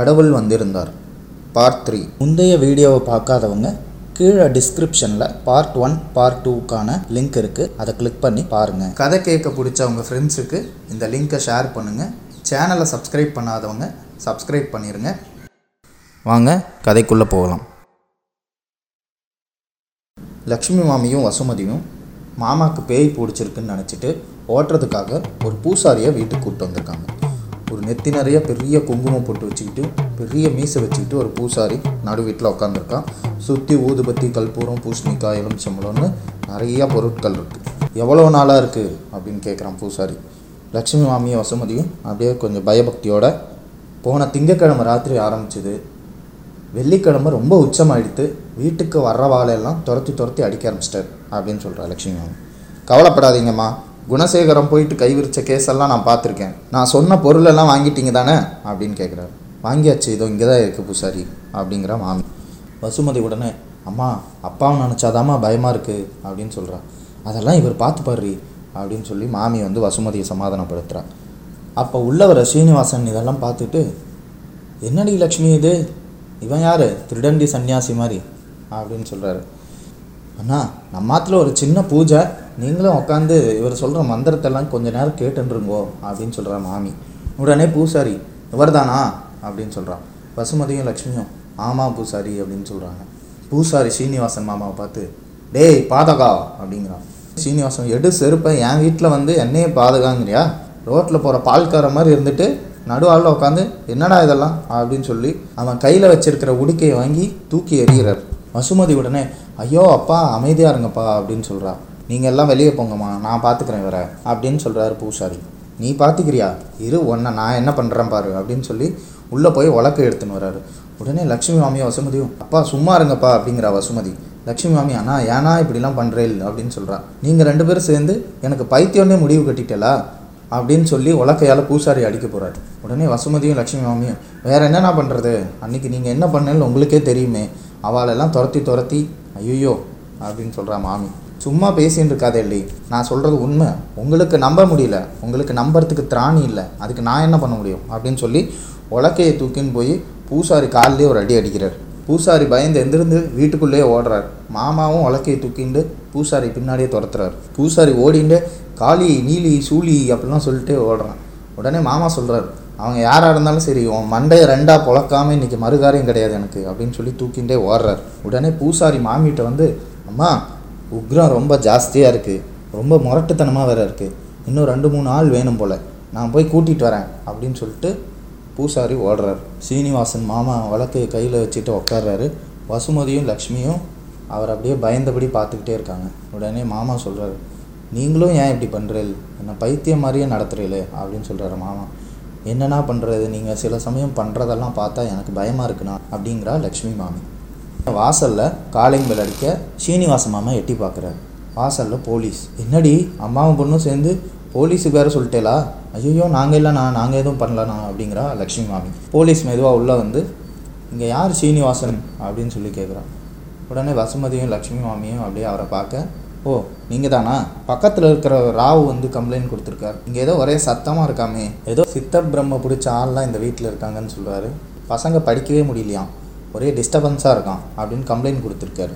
கடவுள் வந்திருந்தார். Part three முந்தைய வீடியோவை பார்க்காதவங்க கீழே டிஸ்கிரிப்ஷனில் பார்ட் ஒன் பார்ட் டூக்கான லிங்க் இருக்குது அதை கிளிக் பண்ணி பாருங்கள் கதை கேட்க பிடிச்ச உங்கள் ஃப்ரெண்ட்ஸுக்கு இந்த லிங்க்கை ஷேர் பண்ணுங்கள் சேனலை சப்ஸ்கிரைப் பண்ணாதவங்க சப்ஸ்கிரைப் பண்ணிடுங்க வாங்க கதைக்குள்ளே போகலாம். லக்ஷ்மி மாமியும் வசுமதியும் மாமாவுக்கு பேய் பிடிச்சிருக்குன்னு நினச்சிட்டு ஓட்டுறதுக்காக ஒரு பூசாரியை வீட்டுக்கு கூப்பிட்டு வந்திருக்காங்க. ஒரு நெத்தி நிறைய பெரிய குங்குமம் போட்டு வச்சுக்கிட்டு பெரிய மீசை வச்சுக்கிட்டு ஒரு பூசாரி நடு வீட்டில் உட்காந்துருக்கான் சுற்றி ஊதுபத்தி கல்பூரம் பூசணிக்காய் எலுமிச்சம்பழம்னு நிறையா பொருட்கள் இருக்குது எவ்வளோ நாளாக இருக்குது அப்படின்னு கேட்குறான் பூசாரி. லக்ஷ்மி மாமியும் வசுமதியும் அப்படியே கொஞ்சம் பயபக்தியோட போன திங்கக்கிழமை ராத்திரி ஆரம்பிச்சது. வெள்ளிக்கிழமை ரொம்ப உச்சமாயிடுத்து வீட்டுக்கு வர்ற வாழையெல்லாம் துரத்தி துரத்தி அடிக்க ஆரம்பிச்சிட்டார் அப்படின்னு சொல்கிறார் லக்ஷ்மி மாமி. கவலைப்படாதீங்கம்மா. குணசேகரம் போயிட்டு கை விரிச்ச கேஸெல்லாம் நான் பார்த்துருக்கேன். நான் சொன்ன பொருளெல்லாம் வாங்கிட்டீங்க தானே? அப்படின்னு கேட்குறாரு. வாங்கியாச்சு இதோ இங்கே தான் இருக்குது பூசாரி அப்படிங்கிற மாமி. வசுமதி உடனே அம்மா அப்பாவை நினச்சாதாம்மா பயமாக இருக்குது அப்படின்னு சொல்கிறான் அதெல்லாம் இவர் பார்த்து பாரு அப்படின்னு சொல்லி மாமி வந்து வசுமதியை சமாதானப்படுத்துகிறா அப்போ உள்ளவர சீனிவாசன் இதெல்லாம் பார்த்துட்டு என்னடி லக்ஷ்மி இது? இவன் யார்? திருடண்டி சன்னியாசி மாதிரி அப்படின்னு சொல்கிறாரு அண்ணா நம்ம ஆத்துல ஒரு சின்ன பூஜை நீங்களும் உட்காந்து இவர் சொல்கிற மந்திரத்தெல்லாம் கொஞ்ச நேரம் கேட்டுருங்கோ அப்படின்னு சொல்கிறா மாமி. உடனே பூசாரி இவர்தானா? அப்படின்னு சொல்கிறான் வசுமதியும் லக்ஷ்மியும் ஆமாம் பூசாரி அப்படின்னு சொல்கிறாங்க பூசாரி சீனிவாசன் மாமாவை பார்த்து டேய் பாதகா அப்படிங்கிறான். சீனிவாசன் எடு செருப்பை என் வீட்டில் வந்து என்னையே பாதகாங்கிறியா? ரோட்டில் போகிற பால்கார மாதிரி இருந்துட்டு நடுவாளில் உட்காந்து என்னடா இதெல்லாம்? அப்படின்னு சொல்லி அவன் கையில் வச்சிருக்கிற உடுக்கையை வாங்கி தூக்கி எறிகிறார். வசுமதி உடனே ஐயோ அப்பா அமைதியாக இருங்கப்பா அப்படின்னு சொல்கிறா நீங்கள் எல்லாம் வெளியே போங்கம்மா நான் பார்த்துக்கிறேன் இவரை அப்படின்னு சொல்கிறாரு பூசாரி. நீ பார்த்துக்கிறியா இரு ஒன்றை நான் என்ன பண்ணுறேன் பாரு அப்படின்னு சொல்லி உள்ளே போய் உலக்க எடுத்துன்னு வர்றாரு உடனே லக்ஷ்மி மாமியும் வசுமதியும் அப்பா சும்மா இருங்கப்பா அப்படிங்கிறா வசுமதி. லக்ஷ்மி மாமி அண்ணா ஏன்னா இப்படிலாம் பண்ணுறேன் அப்படின்னு சொல்கிறா நீங்கள் ரெண்டு பேரும் சேர்ந்து எனக்கு பைத்தியம்னே முடிவு கட்டிட்டலா? அப்படின்னு சொல்லி உலக்கையால் பூசாரி அடிக்க போகிறார் உடனே வசுமதியும் லக்ஷ்மி மாமியும் வேறு என்னண்ணா பண்ணுறது அன்னைக்கு நீங்கள் என்ன பண்ணேன்னு உங்களுக்கே தெரியுமே. அவளெல்லாம் துரத்தி துரத்தி ஐயோ அப்படின்னு சொல்கிறா மாமி. சும்மா பேசின்னு இருக்காதே இல்லை நான் சொல்கிறது உண்மை. உங்களுக்கு நம்ப முடியல. உங்களுக்கு நம்புறதுக்கு திராணி இல்லை. அதுக்கு நான் என்ன பண்ண முடியும்? அப்படின்னு சொல்லி உலக்கையை தூக்கின்னு போய் பூசாரி காலிலே ஒரு அடி அடிக்கிறார். பூசாரி பயந்து எந்திருந்து வீட்டுக்குள்ளேயே ஓடுறார். மாமாவும் உலக்கையை தூக்கிண்டு பூசாரி பின்னாடியே துரத்துறாரு. பூசாரி ஓடிண்டு காளி நீலி சூழி அப்படிலாம் சொல்லிட்டு ஓடுறான். உடனே மாமா சொல்கிறார் அவங்க யாராக இருந்தாலும் சரி உன் மண்டையை ரெண்டாக பொழக்காம இன்றைக்கி மறுகாரியம் கிடையாது எனக்கு அப்படின்னு சொல்லி தூக்கிண்டே ஓடுறார். உடனே பூசாரி மாமிகிட்ட வந்து அம்மா உக்ரம் ரொம்ப ஜாஸ்தியாக இருக்குது ரொம்ப முரட்டுத்தனமாக வேறு இருக்குது இன்னும் ரெண்டு மூணு ஆள் வேணும் போல். நான் போய் கூட்டிகிட்டு வரேன் அப்படின்னு சொல்லிட்டு பூசாரி ஓடுறார். சீனிவாசன் மாமா வழக்கு கையில் வச்சுட்டு உட்கார்றாரு வசுமதியும் லக்ஷ்மியும் அவர் அப்படியே பயந்தபடி பார்த்துக்கிட்டே இருக்காங்க. உடனே மாமா சொல்கிறாரு நீங்களும் ஏன் இப்படி பண்ணுறீள் என்னை பைத்தியம் மாதிரியே நடத்துகிறீளே அப்படின்னு சொல்கிறாரு மாமா. என்னண்ணா பண்ணுறது நீங்கள் சில சமயம் பண்ணுறதெல்லாம் பார்த்தா எனக்கு பயமாக இருக்குண்ணா அப்படிங்கிறா லக்ஷ்மி மாமி. வாசலில் காலிங் பெல் அடிக்க சீனிவாச மாமா எட்டி பார்க்குறாரு வாசலில் போலீஸ். என்னடி அம்மாவும் பொண்ணும் சேர்ந்து போலீஸுக்கு வேறு சொல்லிட்டேலா? ஐயோ நாங்கள் இல்லைண்ணா நாங்கள் எதுவும் பண்ணலண்ணா அப்படிங்கிறா லக்ஷ்மி மாமி. போலீஸ் மெதுவாக உள்ளே வந்து இங்கே யார் சீனிவாசன்? அப்படின்னு சொல்லி கேட்குறான் உடனே வசுமதியும் லக்ஷ்மி மாமியும் அப்படியே அவரை பார்க்க ஓ நீங்கள் தானா பக்கத்தில் இருக்கிற ராவ் வந்து கம்ப்ளைண்ட் கொடுத்துருக்காரு. இங்கே ஏதோ ஒரே சத்தமாக இருக்காமே. ஏதோ சித்த பிரம்ம பிடிச்ச ஆள்லாம் இந்த வீட்டில் இருக்காங்கன்னு சொல்கிறாரு பசங்க படிக்கவே முடியலையாம். ஒரே டிஸ்டர்பன்ஸாக இருக்கான் அப்படின்னு கம்ப்ளைண்ட் கொடுத்துருக்காரு.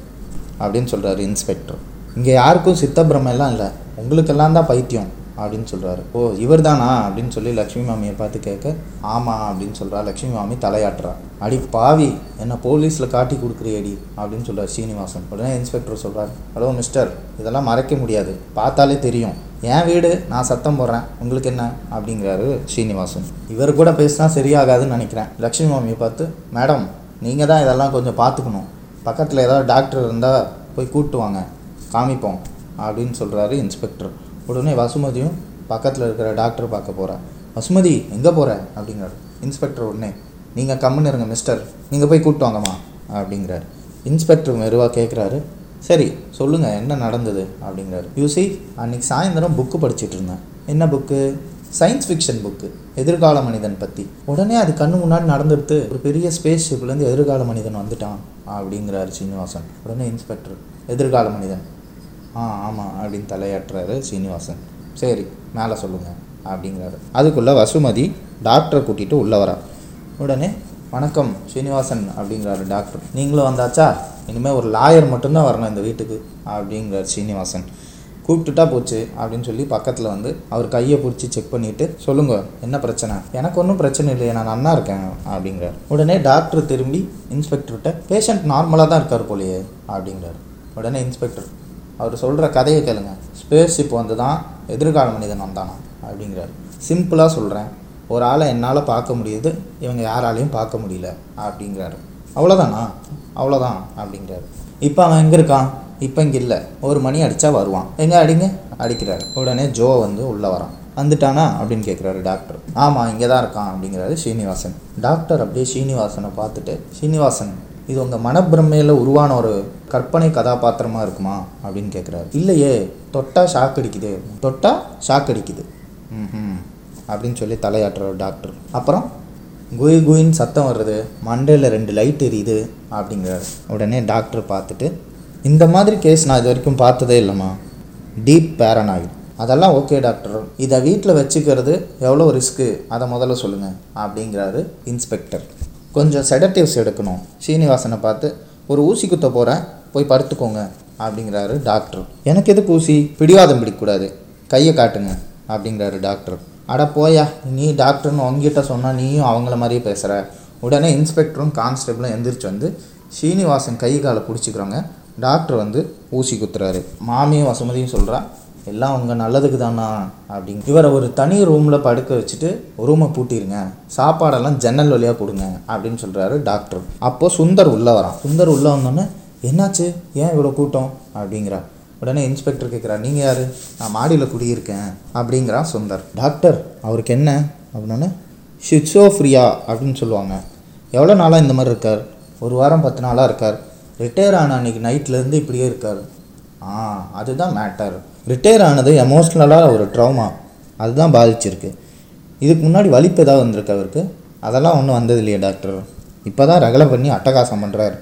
அப்படின்னு சொல்கிறாரு இன்ஸ்பெக்டர் இங்கே யாருக்கும் சித்த எல்லாம் இல்லை. உங்களுக்கெல்லாம் தான் பைத்தியம் அப்படின்னு சொல்கிறாரு ஓ இவர் தானா அப்படின்னு சொல்லி லக்ஷ்மி மாமியை பார்த்து கேட்க ஆமாம் அப்படின்னு சொல்கிறா லக்ஷ்மி மாமி தலையாட்டுறா. அடி பாவி என்னை போலீஸில் காட்டி கொடுக்குறியடி அப்படின்னு சொல்கிறார் சீனிவாசன். உடனே இன்ஸ்பெக்டர் சொல்கிறார் ஹலோ மிஸ்டர் இதெல்லாம் மறைக்க முடியாது. பார்த்தாலே தெரியும். என் வீடு நான் சத்தம் போடுறேன். உங்களுக்கு என்ன? அப்படிங்கிறாரு ஸ்ரீனிவாசன் இவர் கூட பேசினா சரியாகாதுன்னு நினைக்கிறேன். லக்ஷ்மி மாமியை பார்த்து மேடம் நீங்கள் தான் இதெல்லாம் கொஞ்சம் பார்த்துக்கணும். பக்கத்தில் ஏதாவது டாக்டர் இருந்தால் போய் கூப்பிட்டு வாங்க. காமிப்போம் அப்படின்னு சொல்கிறாரு இன்ஸ்பெக்டர் உடனே வசுமதியும் பக்கத்தில் இருக்கிற டாக்டர் பார்க்க போகிறா வசுமதி எங்கே போகிற அப்படிங்கிறாரு. இன்ஸ்பெக்டர் உடனே நீங்கள் கம்முன்னு இருங்க மிஸ்டர் நீங்கள் போய் கூப்பிட்டு வாங்கம்மா அப்படிங்கிறாரு. இன்ஸ்பெக்டர் மெருவாக கேட்குறாரு சரி சொல்லுங்கள் என்ன நடந்தது? அப்படிங்கிறாரு. யூசி அன்னைக்கு சாயந்தரம் புக்கு படிச்சுட்டு இருந்தேன். என்ன புக்கு சயின்ஸ் ஃபிக்ஷன் புக்கு எதிர்கால மனிதன் பற்றி உடனே அது கண்ணு முன்னாடி நடந்துடுத்து ஒரு பெரிய ஸ்பேஸ் ஷிப்லேருந்து எதிர்கால மனிதன் வந்துட்டான் அப்படிங்கிறாரு சீனிவாசன். உடனே இன்ஸ்பெக்டர் எதிர்கால மனிதன். ஆ ஆமாம் அப்படின்னு தலையாட்டுறாரு சீனிவாசன். சரி மேலே சொல்லுங்கள் அப்படிங்கிறாரு. அதுக்குள்ளே வசுமதி டாக்டரை கூட்டிகிட்டு உள்ளே வரா. உடனே வணக்கம் ஸ்ரீனிவாசன் அப்படிங்கிறாரு டாக்டர் நீங்களும் வந்தாச்சா? இனிமேல் ஒரு லாயர் மட்டும்தான் வரணும் இந்த வீட்டுக்கு அப்படிங்கிறார் ஸ்ரீனிவாசன் கூப்பிட்டுட்டா போச்சு அப்படின்னு சொல்லி பக்கத்தில் வந்து அவர் கையை பிடிச்சி செக் பண்ணிவிட்டு சொல்லுங்க என்ன பிரச்சனை? எனக்கு ஒன்றும் பிரச்சனை இல்லையே நான் நன்னா இருக்கேன் அப்படிங்கிறார். உடனே டாக்டர் திரும்பி இன்ஸ்பெக்டர்கிட்ட பேஷண்ட் நார்மலாக தான் இருக்கார் போலையே அப்படிங்கிறார். உடனே இன்ஸ்பெக்டர் அவர் சொல்கிற கதையை கேளுங்க. ஸ்பேஸ் இப்போ வந்து தான் எதிர்கால மனிதன் வந்தானா அப்படிங்கிறார். சிம்பிளாக சொல்கிறேன் ஒரு ஆளை என்னால் பார்க்க முடியுது இவங்க யாராலையும் பார்க்க முடியல அப்படிங்கிறாரு. அவ்வளோதானா அவ்வளோதான் அப்படிங்கிறாரு. இப்போ அவன் எங்கே இருக்கான்? இப்போ இங்கே இல்லை ஒரு மணி அடித்தா வருவான். எங்கே அடிங்க? அடிக்கிறாரு. உடனே ஜோ வந்து உள்ளே வரான். வந்துட்டானா? அப்படின்னு கேட்குறாரு டாக்டர். ஆமாம் இங்கே தான் இருக்கான் அப்படிங்கிறாரு ஸ்ரீனிவாசன். டாக்டர் அப்படியே ஸ்ரீனிவாசனை பார்த்துட்டு ஸ்ரீனிவாசன் இது உங்கள் மனப்பிரமையில் உருவான ஒரு கற்பனை கதாபாத்திரமாக இருக்குமா? அப்படின்னு கேட்குறாரு இல்லையே தொட்டா ஷாக் அடிக்குது. தொட்டா ஷாக் அடிக்குது. ம் அப்படின்னு சொல்லி தலையாட்டுறாரு டாக்டர். அப்புறம் குய் குயின்னு சத்தம் வருது மண்டையில் ரெண்டு லைட் எரியுது. அப்படிங்கிறாரு. உடனே டாக்டர் பார்த்துட்டு இந்த மாதிரி கேஸ் நான் இது வரைக்கும் பார்த்ததே இல்லைம்மா. டீப் பேரனாயில் அதெல்லாம் ஓகே டாக்டர் இதை வீட்டில் வச்சுக்கிறது எவ்வளோ ரிஸ்க்கு அதை முதல்ல சொல்லுங்கள் அப்படிங்கிறாரு இன்ஸ்பெக்டர் கொஞ்சம் செடட்டிவ்ஸ் எடுக்கணும். ஸ்ரீனிவாசனை பார்த்து ஒரு ஊசி குத்த போகிறேன் போய் படுத்துக்கோங்க அப்படிங்கிறாரு டாக்டர் எனக்கு எதுக்கு ஊசி? பிடிவாதம் பிடிக்கக்கூடாது. கையை காட்டுங்க அப்படிங்கிறாரு டாக்டர் அட போயா நீ டாக்டர்னு உங்ககிட்ட சொன்னால் நீயும் அவங்கள மாதிரியே பேசுகிற உடனே இன்ஸ்பெக்டரும் கான்ஸ்டபிளும் எந்திரிச்சு வந்து ஸ்ரீனிவாசன் கை காலை பிடிச்சிக்கிறோங்க. டாக்டர் வந்து ஊசி குத்துறாரு. மாமியும் வசுமதியும் சொல்கிறா எல்லாம் உங்கள் நல்லதுக்கு தானா? அப்படின்னு. இவரை ஒரு தனி ரூமில் படுக்க வச்சுட்டு ரூமை பூட்டிடுங்க சாப்பாடெல்லாம் ஜன்னல் வழியாக கொடுங்க அப்படின்னு சொல்கிறாரு டாக்டர். அப்போது சுந்தர் உள்ளே வரான். சுந்தர் உள்ளே வந்தோன்னே என்னாச்சு? ஏன் இவ்வளோ கூட்டம்? அப்படிங்கிறா. உடனே இன்ஸ்பெக்டர் கேட்குறா நீங்கள் யார்? நான் மாடியில் குடியிருக்கேன். அப்படிங்கிறான் சுந்தர். டாக்டர் அவருக்கு என்ன? அப்படின்னோடனே ஷிட்ஸோஃப்ரியா அப்படின்னு சொல்லுவாங்க. எவ்வளோ நாளாக இந்த மாதிரி இருக்கார்? ஒரு வாரம் பத்து நாளாக இருக்கார்? ரிட்டையர் ஆன அன்றைக்கி நைட்லேருந்து இப்படியே இருக்கார். ஆ அதுதான் மேட்டர் ரிட்டையர் ஆனது எமோஷ்னலாக ஒரு ட்ரௌமா அதுதான் பாதிச்சிருக்கு. இதுக்கு முன்னாடி வலிப்பு ஏதாவது வந்திருக்கு அவருக்கு? அதெல்லாம் ஒன்றும் வந்தது இல்லையா டாக்டர் இப்போ தான் ரகலை பண்ணி அட்டகாசம் பண்ணுறாரு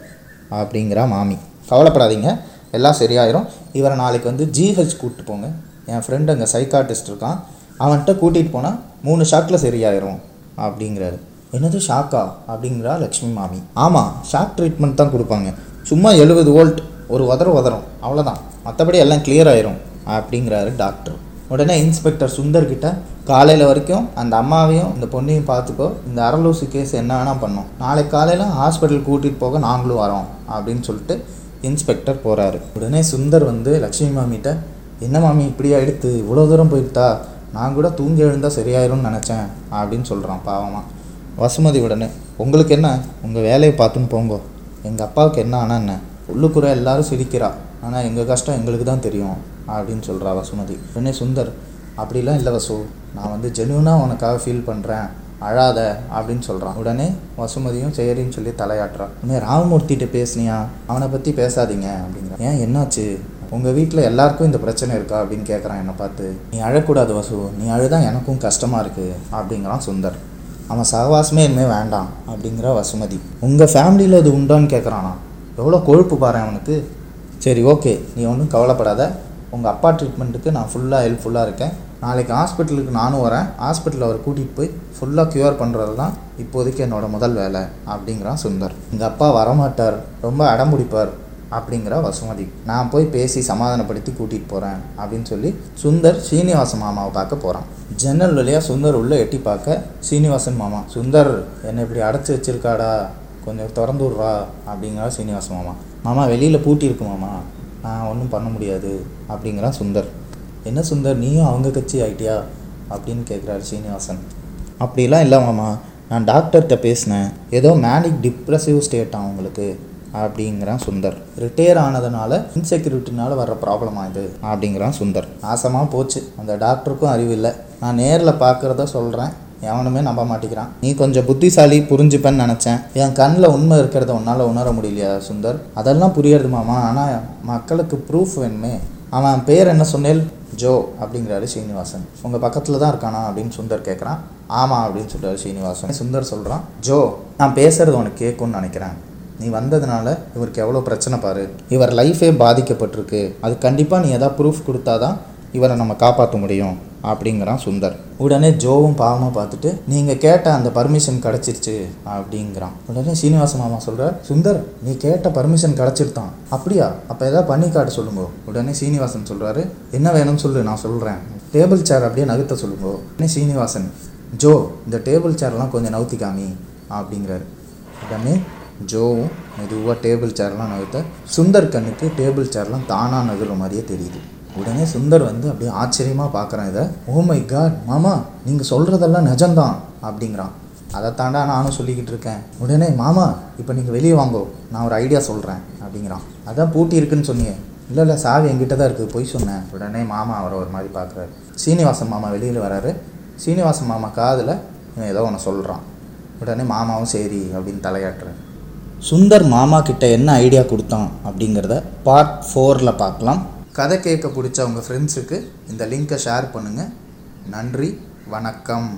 அப்படிங்கிறா மாமி. கவலைப்படாதீங்க. எல்லாம் சரியாயிரும். இவரை நாளைக்கு வந்து ஜிஹெச் கூப்பிட்டு போங்க. என் ஃப்ரெண்டு அங்கே சைக்காட்டிஸ்ட் இருக்கான். அவன்கிட்ட கூட்டிகிட்டு போனால் மூணு ஷாக்கில் சரியாயிரும் அப்படிங்கிறாரு. என்னது ஷாக்கா அப்படிங்கிறா லக்ஷ்மி மாமி. ஆமாம் ஷாக் ட்ரீட்மெண்ட் தான் கொடுப்பாங்க. சும்மா எழுபது வோல்ட் ஒரு உதற உதறும் அவ்வளோதான் மற்றபடி எல்லாம் கிளியர் ஆயிரும் அப்படிங்கிறாரு டாக்டர் உடனே இன்ஸ்பெக்டர் சுந்தர்கிட்ட காலையில் வரைக்கும் அந்த அம்மாவையும் இந்த பொண்ணையும் பார்த்துக்கோ இந்த அரலூசி கேஸ் என்ன வேணால் பண்ணோம். நாளைக்கு காலையில் ஹாஸ்பிட்டல் கூட்டிகிட்டு போக நாங்களும் வரோம் அப்படின்னு சொல்லிட்டு இன்ஸ்பெக்டர் போகிறாரு உடனே சுந்தர் வந்து லக்ஷ்மி மாமிகிட்ட என்ன மாமி இப்படியா எடுத்து இவ்வளோ தூரம் போயிட்டா நான் கூட தூங்கி எழுந்தால் சரியாயிரும்னு நினச்சேன் அப்படின்னு சொல்கிறான் பாவமாக வசுமதி உடனே உங்களுக்கு என்ன? உங்கள் வேலையை பார்த்துன்னு போங்கோ. எங்கள் அப்பாவுக்கு என்ன ஆனால் என்ன? உள்ளுக்குற எல்லாரும் சிரிக்கிறா. ஆனால் எங்கள் கஷ்டம் எங்களுக்கு தான் தெரியும் அப்படின்னு சொல்கிறா வசுமதி. உடனே சுந்தர் அப்படிலாம் இல்லை வசு. நான் வந்து ஜென்யூனாக உனக்காக ஃபீல் பண்ணுறேன் அழாத அப்படின்னு சொல்கிறான் உடனே வசுமதியும் சரின்னு சொல்லி தலையாட்டுறான் உடனே ராமமூர்த்திகிட்ட பேசுனியா? அவனை பற்றி பேசாதீங்க அப்படிங்கிறான் ஏன் என்னாச்சு? உங்கள் வீட்டில் எல்லாருக்கும் இந்த பிரச்சனை இருக்கா? அப்படின்னு கேட்குறான் என்னை பார்த்து. நீ அழக்கூடாது வசு. நீ அழுதான் எனக்கும் கஷ்டமாக இருக்குது அப்படிங்கிறான் சுந்தர். அவன் சகவாசமே இனிமேல் வேண்டாம் அப்படிங்கிற வசுமதி. உங்கள் ஃபேமிலியில் அது உண்டான்னு கேட்குறானா எவ்வளோ கொழுப்பு பாரு அவனுக்கு. சரி ஓகே நீ ஒன்றும் கவலைப்படாத. உங்கள் அப்பா ட்ரீட்மெண்ட்டுக்கு நான் ஃபுல்லாக ஹெல்ப்ஃபுல்லாக இருக்கேன். நாளைக்கு ஹாஸ்பிட்டலுக்கு நானும் வரேன். ஹாஸ்பிட்டலில் அவர் கூட்டிகிட்டு போய் ஃபுல்லாக க்யூர் பண்ணுறது தான் இப்போதைக்கு என்னோட முதல் வேலை அப்படிங்கிறான் சுந்தர். எங்கள் அப்பா வரமாட்டார். ரொம்ப அடம்பிடிப்பார். அப்படிங்கிற வசுமதி. நான் போய் பேசி சமாதானப்படுத்தி கூட்டிகிட்டு போகிறேன் அப்படின்னு சொல்லி சுந்தர் ஸ்ரீனிவாச மாமாவை பார்க்க போகிறான் ஜன்னல் வழியாக சுந்தர் உள்ளே எட்டி பார்க்க ஸ்ரீனிவாசன் மாமா சுந்தர் என்னை இப்படி அடைச்சி வச்சிருக்காடா கொஞ்சம் திறந்து விட்றா அப்படிங்கிற ஸ்ரீனிவாச மாமா. மாமா வெளியில் பூட்டியிருக்கு மாமா. நான் ஒன்றும் பண்ண முடியாது அப்படிங்கிறான் சுந்தர். என்ன சுந்தர் நீயும் அவங்க கட்சி ஆயிட்டியா? அப்படின்னு கேட்குறாரு ஸ்ரீனிவாசன் அப்படிலாம் இல்லை மாமா. நான் டாக்டர்கிட்ட பேசினேன். ஏதோ மேனிக் டிப்ரெசிவ் ஸ்டேட்டா உங்களுக்கு. அப்படிங்கிறான் சுந்தர். ரிட்டையர் ஆனதுனால இன்செக்யூரிட்டினால வர்ற ப்ராப்ளம் இது அப்படிங்கிறான் சுந்தர். நாசமாக போச்சு. அந்த டாக்டருக்கும் அறிவு இல்லை. நான் நேரில் பார்க்குறத சொல்கிறேன் எவனுமே நம்ப மாட்டேங்கிறான். நீ கொஞ்சம் புத்திசாலி புரிஞ்சுப்பேன்னு நினச்சேன். என் கண்ணில் உண்மை இருக்கிறத உன்னால் உணர முடியலையா சுந்தர்? அதெல்லாம் புரியாது மாமா. ஆனால் மக்களுக்கு ப்ரூஃப் வேணுமே. அவன் பேர் என்ன சொன்னேன் ஜோ அப்படிங்கிறாரு ஸ்ரீனிவாசன் உங்கள் பக்கத்தில் தான் இருக்கானா அப்படின்னு சுந்தர் கேட்குறான் ஆமாம் அப்படின்னு சொல்கிறாரு சீனிவாசன். சுந்தர் சொல்கிறான் ஜோ நான் பேசுகிறது உனக்கு கேட்கும்னு நினைக்கிறேன். நீ வந்ததுனால இவருக்கு எவ்வளோ பிரச்சனை பாரு. இவர் லைஃபே பாதிக்கப்பட்டிருக்கு. அது கண்டிப்பாக நீ எதாவது ப்ரூஃப் கொடுத்தாதான் இவரை நம்ம காப்பாற்ற முடியும் அப்படிங்கிறான் சுந்தர். உடனே ஜோவும் பாவமாக பார்த்துட்டு நீங்கள் கேட்ட அந்த பர்மிஷன் கிடச்சிருச்சு அப்படிங்கிறான். உடனே சீனிவாச மாமா சொல்கிறார் சுந்தர் நீ கேட்ட பர்மிஷன் கிடச்சிருத்தான். அப்படியா? அப்போ எதாவது பண்ணி காட்ட சொல்லுங்க. உடனே சீனிவாசன் சொல்கிறாரு என்ன வேணும்னு சொல்லு நான் சொல்கிறேன் டேபிள் சேர் அப்படியே நகர்த்த சொல்லுங்க. உடனே சீனிவாசன் ஜோ இந்த டேபிள் சேர்லாம் கொஞ்சம் நவுத்தி காமி அப்படிங்கிறாரு. உடனே ஜோவும் மெதுவாக டேபிள் சேர்லாம் நகர்த்த சுந்தர் கண்ணுக்கு டேபிள் சேர்லாம் தானாக நகர்ற மாதிரியே தெரியுது. உடனே சுந்தர் வந்து அப்படியே ஆச்சரியமாக பார்க்குறான் இதை ஓ மை காட் மாமா நீங்கள் சொல்கிறதெல்லாம் நிஜம்தான் அப்படிங்கிறான். அதை தாண்டா நானும் சொல்லிக்கிட்டு இருக்கேன். உடனே மாமா இப்போ நீங்கள் வெளியே வாங்கோ நான் ஒரு ஐடியா சொல்கிறேன் அப்படிங்கிறான். அதான் பூட்டி இருக்குன்னு சொன்னியே. இல்லை இல்லை சாவி எங்கிட்ட தான் இருக்குது போய் சொன்னேன். உடனே மாமா அவரை ஒரு மாதிரி பார்க்குறாரு. சீனிவாசன் மாமா வெளியில் வராரு. சீனிவாசன் மாமா காதில் இவன் ஏதோ ஒன்று சொல்கிறான் உடனே மாமாவும் சரி அப்படின்னு தலையாட்டுறேன் சுந்தர் மாமா கிட்ட என்ன ஐடியா கொடுத்தான் அப்படிங்கிறத பார்ட் ஃபோரில் பார்க்கலாம். கதை கேட்க பிடிச்ச உங்கள் ஃப்ரெண்ட்ஸுக்கு இந்த லிங்க்கை ஷேர் பண்ணுங்கள் நன்றி வணக்கம்.